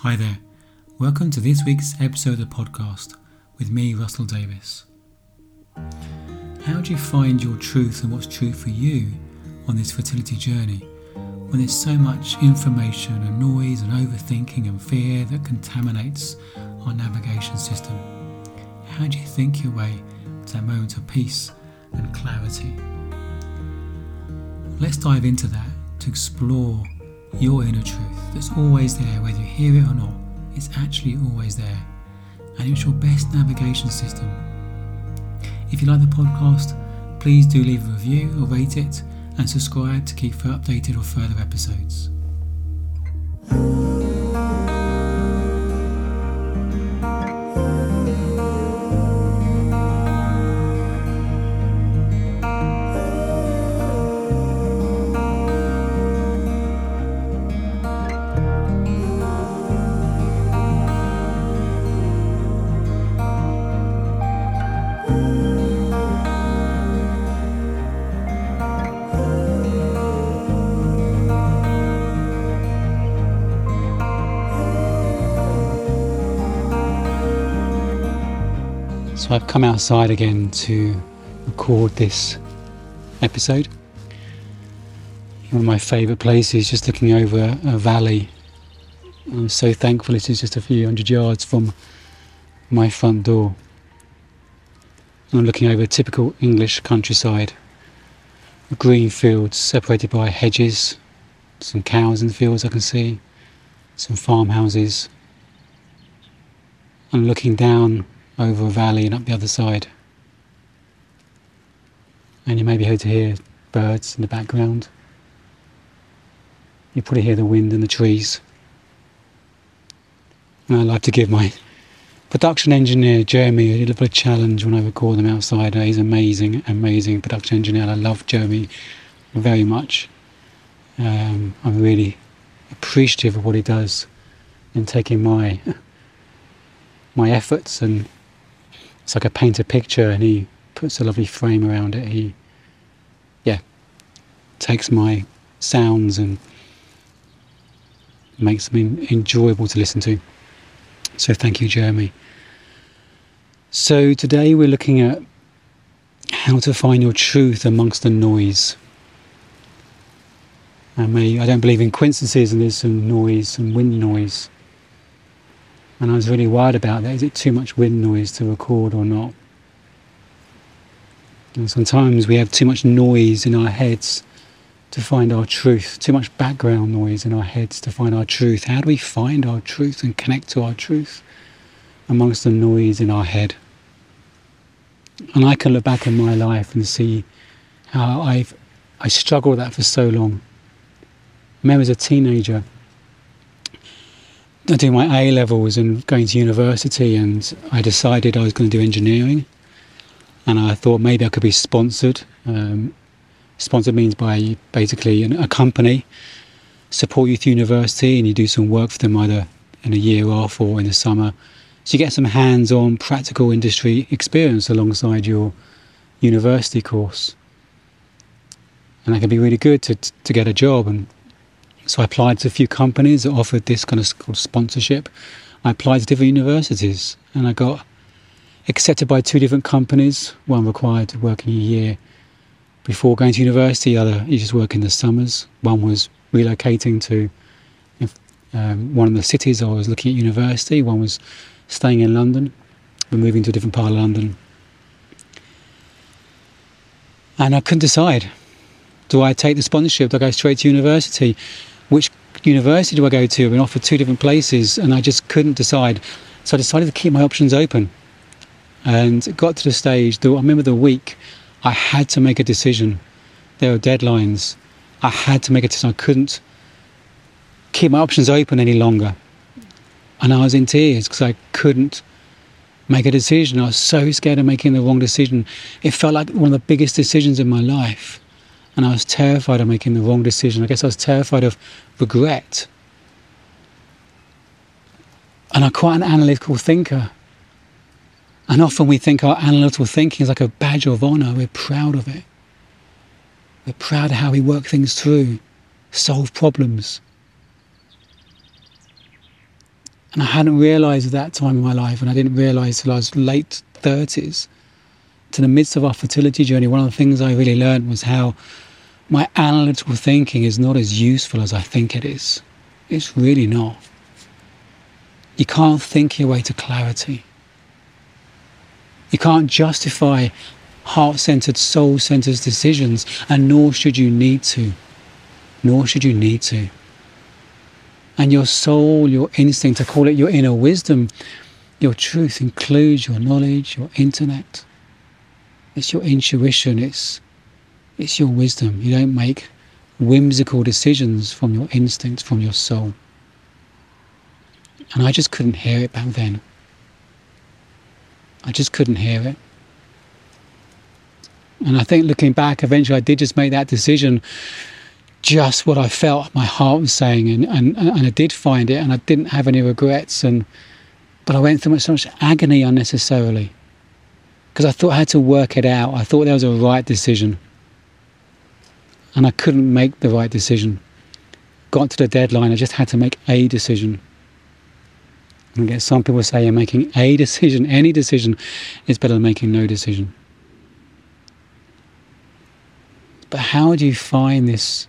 Hi there. Welcome to this week's episode of the podcast with me, Russell Davis. How do you find your truth and what's true for you on this fertility journey when there's so much information and noise and overthinking and fear that contaminates our navigation system? How do you think your way to that moment of peace and clarity? Let's dive into that to explore your inner truth that's always there, whether you hear it or not. It's actually always there, and it's your best navigation system. If you like the podcast, please do leave a review or rate it and subscribe to keep for updated on further episodes. I've come outside again to record this episode. One of my favourite places, just looking over a valley. I'm so thankful it is just a few hundred yards from my front door. I'm looking over a typical English countryside. Green fields separated by hedges, some cows in the fields I can see, some farmhouses. I'm looking down over a valley and up the other side. And you may be able to hear birds in the background. You probably hear the wind and the trees. And I like to give my production engineer Jeremy a little bit of challenge when I record them outside. He's amazing, amazing production engineer. I love Jeremy very much. Um, I'm really appreciative of what he does in taking my my efforts and it's like a picture and he puts a lovely frame around it. He, yeah, takes my sounds and makes them enjoyable to listen to. So thank you, Jeremy. So today we're looking at how to find your truth amongst the noise. I, may, I don't believe in coincidences and there's some noise, some wind noise. And I was really worried about that. Is it too much wind noise to record or not? And sometimes we have too much noise in our heads to find our truth, too much background noise in our heads to find our truth. How do we find our truth and connect to our truth amongst the noise in our head? And I can look back in my life and see how I've I struggled with that for so long. I remember as a teenager, doing my A levels and going to university, and I decided I was going to do engineering. And I thought maybe I could be sponsored. Um, sponsored means by basically a company support you through university, and you do some work for them either in a year off or in the summer. So you get some hands-on practical industry experience alongside your university course, and that can be really good to to get a job and so I applied to a few companies that offered this kind of sponsorship. I applied to different universities and I got accepted by two different companies. One required to work in a year before going to university, the other you just work in the summers. One was relocating to um, one of the cities I was looking at university. One was staying in London, but moving to a different part of London. And I couldn't decide. Do I take the sponsorship? Do I go straight to university? Which university do I go to? I've been offered two different places and I just couldn't decide. So I decided to keep my options open. And got to the stage that I remember the week I had to make a decision. There were deadlines. I had to make a decision. I couldn't keep my options open any longer. And I was in tears because I couldn't make a decision. I was so scared of making the wrong decision. It felt like one of the biggest decisions in my life and I was terrified of making the wrong decision. I guess I was terrified of regret. And I'm quite an analytical thinker. And often we think our analytical thinking is like a badge of honour. We're proud of it. We're proud of how we work things through, solve problems. And I hadn't realised at that time in my life, and I didn't realise till I was late 30s, to the midst of our fertility journey, one of the things I really learned was how my analytical thinking is not as useful as I think it is. It's really not. You can't think your way to clarity. You can't justify heart centered, soul centered decisions, and nor should you need to. Nor should you need to. And your soul, your instinct, I call it your inner wisdom, your truth includes your knowledge, your intellect. It's your intuition, it's, it's your wisdom. You don't make whimsical decisions from your instincts, from your soul. And I just couldn't hear it back then. I just couldn't hear it. And I think looking back, eventually I did just make that decision, just what I felt my heart was saying, and, and, and I did find it, and I didn't have any regrets, and but I went through so much agony unnecessarily because I thought I had to work it out. I thought there was a right decision, and I couldn't make the right decision. Got to the deadline, I just had to make a decision. And I some people say you're making a decision, any decision, is better than making no decision. But how do you find this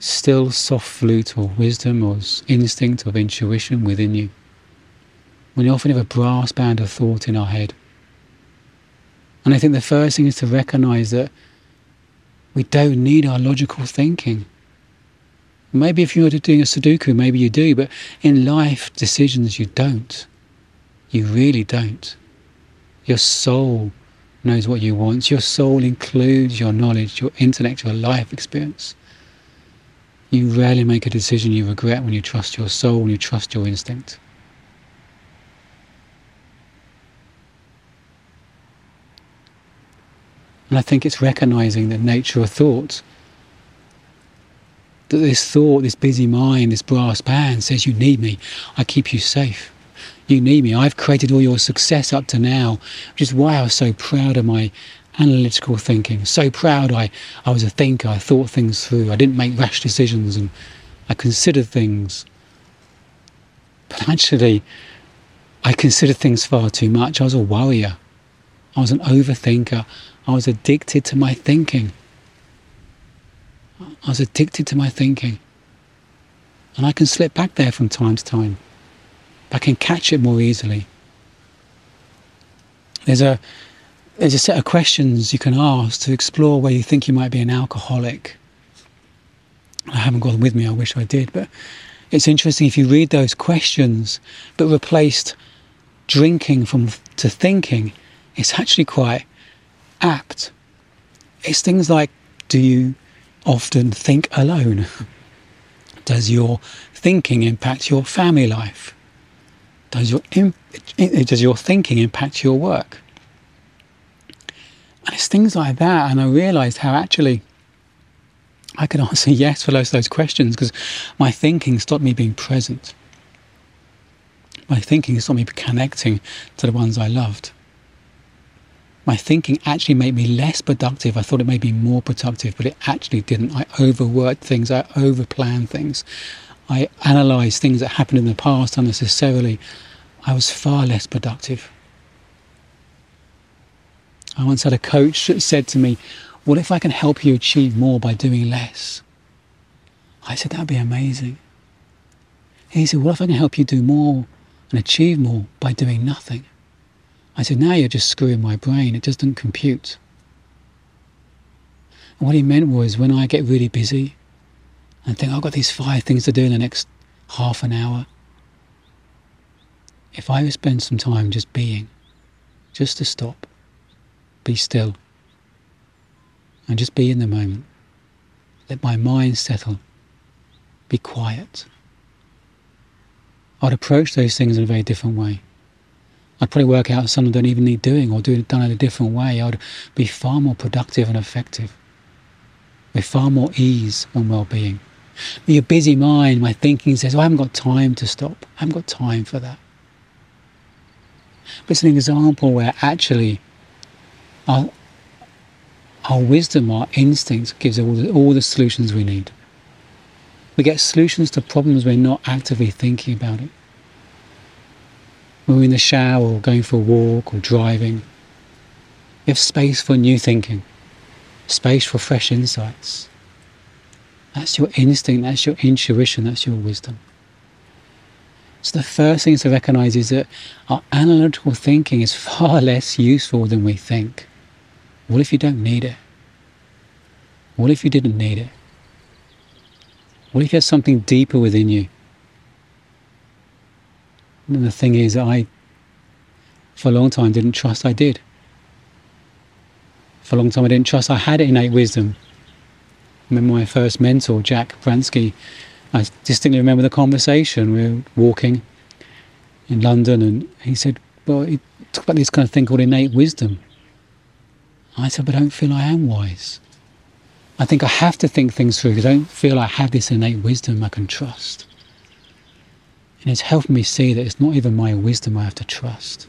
still soft flute or wisdom or instinct of intuition within you? When you often have a brass band of thought in our head. And I think the first thing is to recognize that we don't need our logical thinking. Maybe if you're doing a Sudoku, maybe you do, but in life decisions, you don't. You really don't. Your soul knows what you want. Your soul includes your knowledge, your intellect, your life experience. You rarely make a decision you regret when you trust your soul, when you trust your instinct. And I think it's recognizing the nature of thought that this thought, this busy mind, this brass band says, You need me, I keep you safe. You need me, I've created all your success up to now, which is why I was so proud of my analytical thinking. So proud I, I was a thinker, I thought things through, I didn't make rash decisions, and I considered things. But actually, I considered things far too much. I was a worrier, I was an overthinker, I was addicted to my thinking. I was addicted to my thinking. And I can slip back there from time to time. I can catch it more easily. There's a there's a set of questions you can ask to explore where you think you might be an alcoholic. I haven't got them with me, I wish I did, but it's interesting if you read those questions but replaced drinking from to thinking, it's actually quite apt. It's things like do you often think alone? Does your thinking impact your family life? Does your, does your thinking impact your work? And it's things like that. And I realized how actually I could answer yes for those, those questions because my thinking stopped me being present. My thinking stopped me connecting to the ones I loved my thinking actually made me less productive. I thought it made me more productive, but it actually didn't. I overworked things, I overplanned things, I analysed things that happened in the past unnecessarily. I was far less productive. I once had a coach that said to me, What if I can help you achieve more by doing less? I said, That'd be amazing. He said, What if I can help you do more and achieve more by doing nothing? I said, now you're just screwing my brain. It doesn't compute. And what he meant was when I get really busy and think, I've got these five things to do in the next half an hour, if I spend some time just being, just to stop, be still, and just be in the moment, let my mind settle, be quiet, I'd approach those things in a very different way. I'd probably work out I don't even need doing or do it done in a different way. I'd be far more productive and effective with far more ease and well-being. Your busy mind, my thinking says, oh, I haven't got time to stop. I haven't got time for that. But it's an example where actually our, our wisdom, our instinct gives all the, all the solutions we need. We get solutions to problems we're not actively thinking about it. When we're in the shower or going for a walk or driving. You have space for new thinking, space for fresh insights. That's your instinct, that's your intuition, that's your wisdom. So the first thing to recognize is that our analytical thinking is far less useful than we think. What if you don't need it? What if you didn't need it? What if you had something deeper within you? And the thing is, I, for a long time, didn't trust I did. For a long time, I didn't trust I had innate wisdom. I remember my first mentor, Jack Pransky, I distinctly remember the conversation. We were walking in London, and he said, Well, he talked about this kind of thing called innate wisdom. I said, But I don't feel I am wise. I think I have to think things through. I don't feel I have this innate wisdom I can trust. And it's helped me see that it's not even my wisdom I have to trust.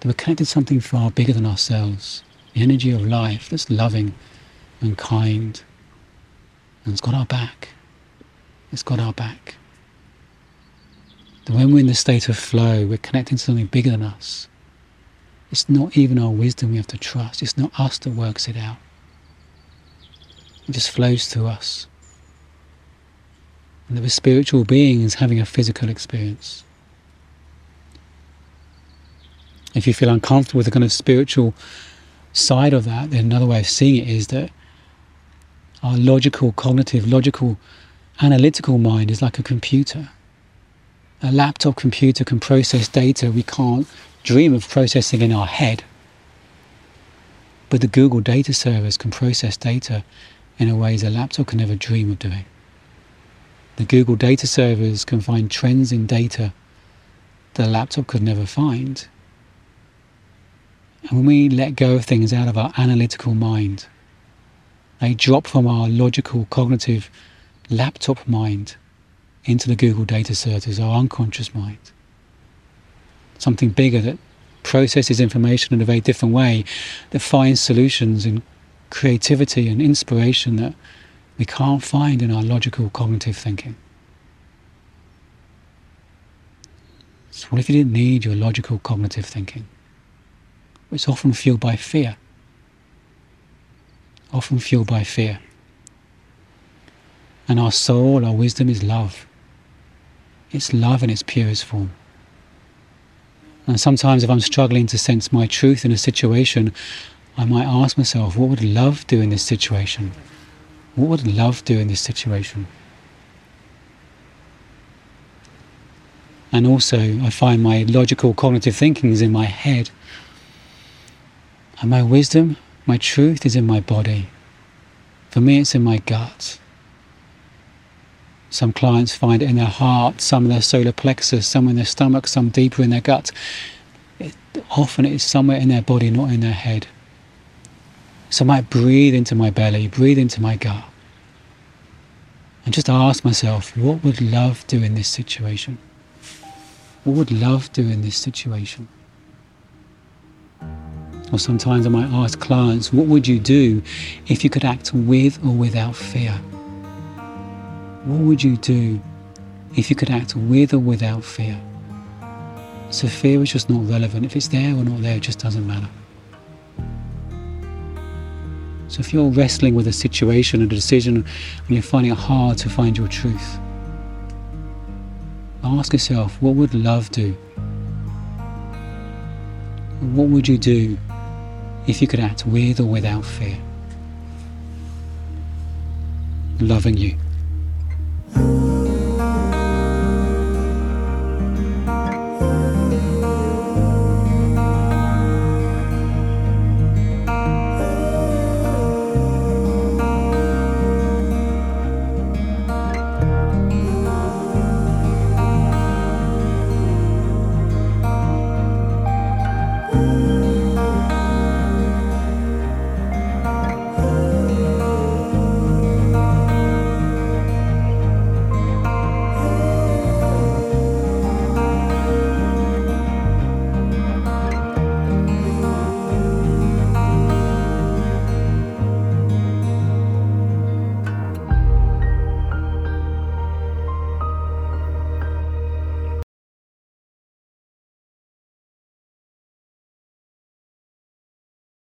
That we're connected to something far bigger than ourselves. The energy of life that's loving and kind and it's got our back. It's got our back. That when we're in the state of flow, we're connecting to something bigger than us. It's not even our wisdom we have to trust. It's not us that works it out. It just flows through us. And that we're spiritual beings having a physical experience. If you feel uncomfortable with the kind of spiritual side of that, then another way of seeing it is that our logical, cognitive, logical, analytical mind is like a computer. A laptop computer can process data we can't dream of processing in our head. But the Google data servers can process data in a ways a laptop can never dream of doing. The Google data servers can find trends in data that a laptop could never find. And when we let go of things out of our analytical mind, they drop from our logical, cognitive laptop mind into the Google data servers, our unconscious mind. Something bigger that processes information in a very different way, that finds solutions and creativity and inspiration that we can't find in our logical cognitive thinking. So, what if you didn't need your logical cognitive thinking? It's often fueled by fear. Often fueled by fear. And our soul, our wisdom is love. It's love in its purest form. And sometimes, if I'm struggling to sense my truth in a situation, I might ask myself, what would love do in this situation? What would love do in this situation? And also, I find my logical cognitive thinking is in my head. And my wisdom, my truth is in my body. For me, it's in my gut. Some clients find it in their heart, some in their solar plexus, some in their stomach, some deeper in their gut. It, often it is somewhere in their body, not in their head. So I might breathe into my belly, breathe into my gut, and just ask myself, what would love do in this situation? What would love do in this situation? Or sometimes I might ask clients, what would you do if you could act with or without fear? What would you do if you could act with or without fear? So fear is just not relevant. If it's there or not there, it just doesn't matter. So if you're wrestling with a situation, and a decision, and you're finding it hard to find your truth, ask yourself, what would love do? What would you do if you could act with or without fear? Loving you.